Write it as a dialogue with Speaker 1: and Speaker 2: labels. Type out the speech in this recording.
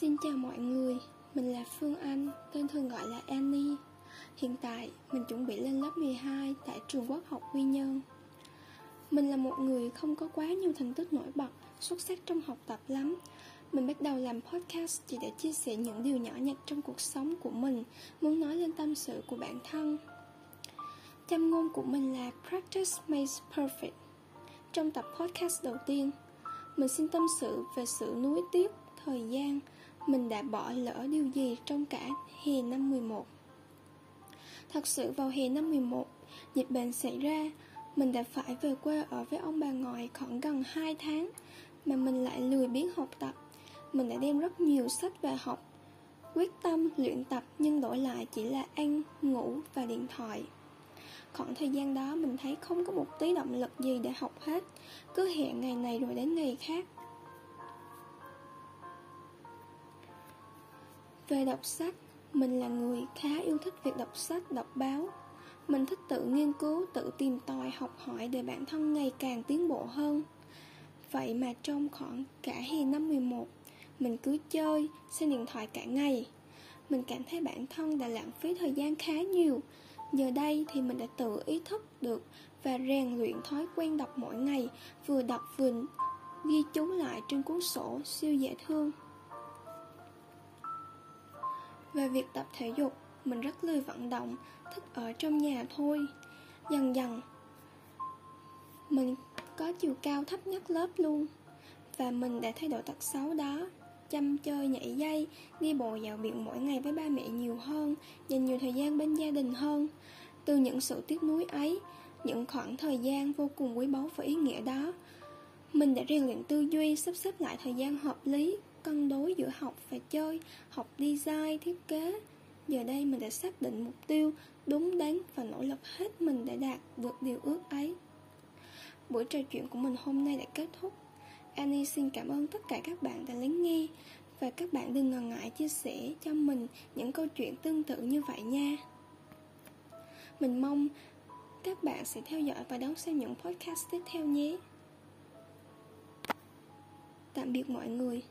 Speaker 1: Xin chào mọi người, mình là Phương Anh, tên thường gọi là Annie. Hiện tại, mình chuẩn bị lên lớp 12 tại trường quốc học Quy Nhơn. Mình là một người không có quá nhiều thành tích nổi bật, xuất sắc trong học tập lắm. Mình bắt đầu làm podcast chỉ để chia sẻ những điều nhỏ nhặt trong cuộc sống của mình, muốn nói lên tâm sự của bản thân. Châm ngôn của mình là Practice makes perfect. Trong tập podcast đầu tiên, mình xin tâm sự về sự nuối tiếc thời gian mình đã bỏ lỡ điều gì trong cả hè năm 11. Thật sự vào hè năm 11, dịch bệnh xảy ra, mình đã phải về quê ở với ông bà ngoại khoảng gần 2 tháng, mà mình lại lười biếng học tập. Mình đã đem rất nhiều sách về học, quyết tâm luyện tập nhưng đổi lại chỉ là ăn, ngủ và điện thoại. Khoảng thời gian đó mình thấy không có một tí động lực gì để học hết, cứ hẹn ngày này rồi đến ngày khác. Về đọc sách, mình là người khá yêu thích việc đọc sách, đọc báo. Mình thích tự nghiên cứu, tự tìm tòi, học hỏi để bản thân ngày càng tiến bộ hơn. Vậy mà trong khoảng cả hè năm 11, mình cứ chơi, xem điện thoại cả ngày. Mình cảm thấy bản thân đã lãng phí thời gian khá nhiều. Giờ đây thì mình đã tự ý thức được và rèn luyện thói quen đọc mỗi ngày, vừa đọc vừa ghi chú lại trên cuốn sổ siêu dễ thương. Về việc tập thể dục, mình rất lười vận động, thích ở trong nhà thôi. Dần dần, mình có chiều cao thấp nhất lớp luôn. Và mình đã thay đổi tật xấu đó chăm chơi nhảy dây, đi bộ dạo biển mỗi ngày với ba mẹ nhiều hơn, dành nhiều thời gian bên gia đình hơn. Từ những sự tiếc nuối ấy, những khoảng thời gian vô cùng quý báu và ý nghĩa đó, mình đã rèn luyện tư duy, sắp xếp lại thời gian hợp lý, cân đối và chơi, học design, thiết kế. Giờ đây mình đã xác định mục tiêu đúng đắn và nỗ lực hết mình để đạt được điều ước ấy. Buổi trò chuyện của mình hôm nay đã kết thúc. Annie xin cảm ơn tất cả các bạn đã lắng nghe và các bạn đừng ngần ngại chia sẻ cho mình những câu chuyện tương tự như vậy nha. Mình mong các bạn sẽ theo dõi và đón xem những podcast tiếp theo nhé. Tạm biệt mọi người.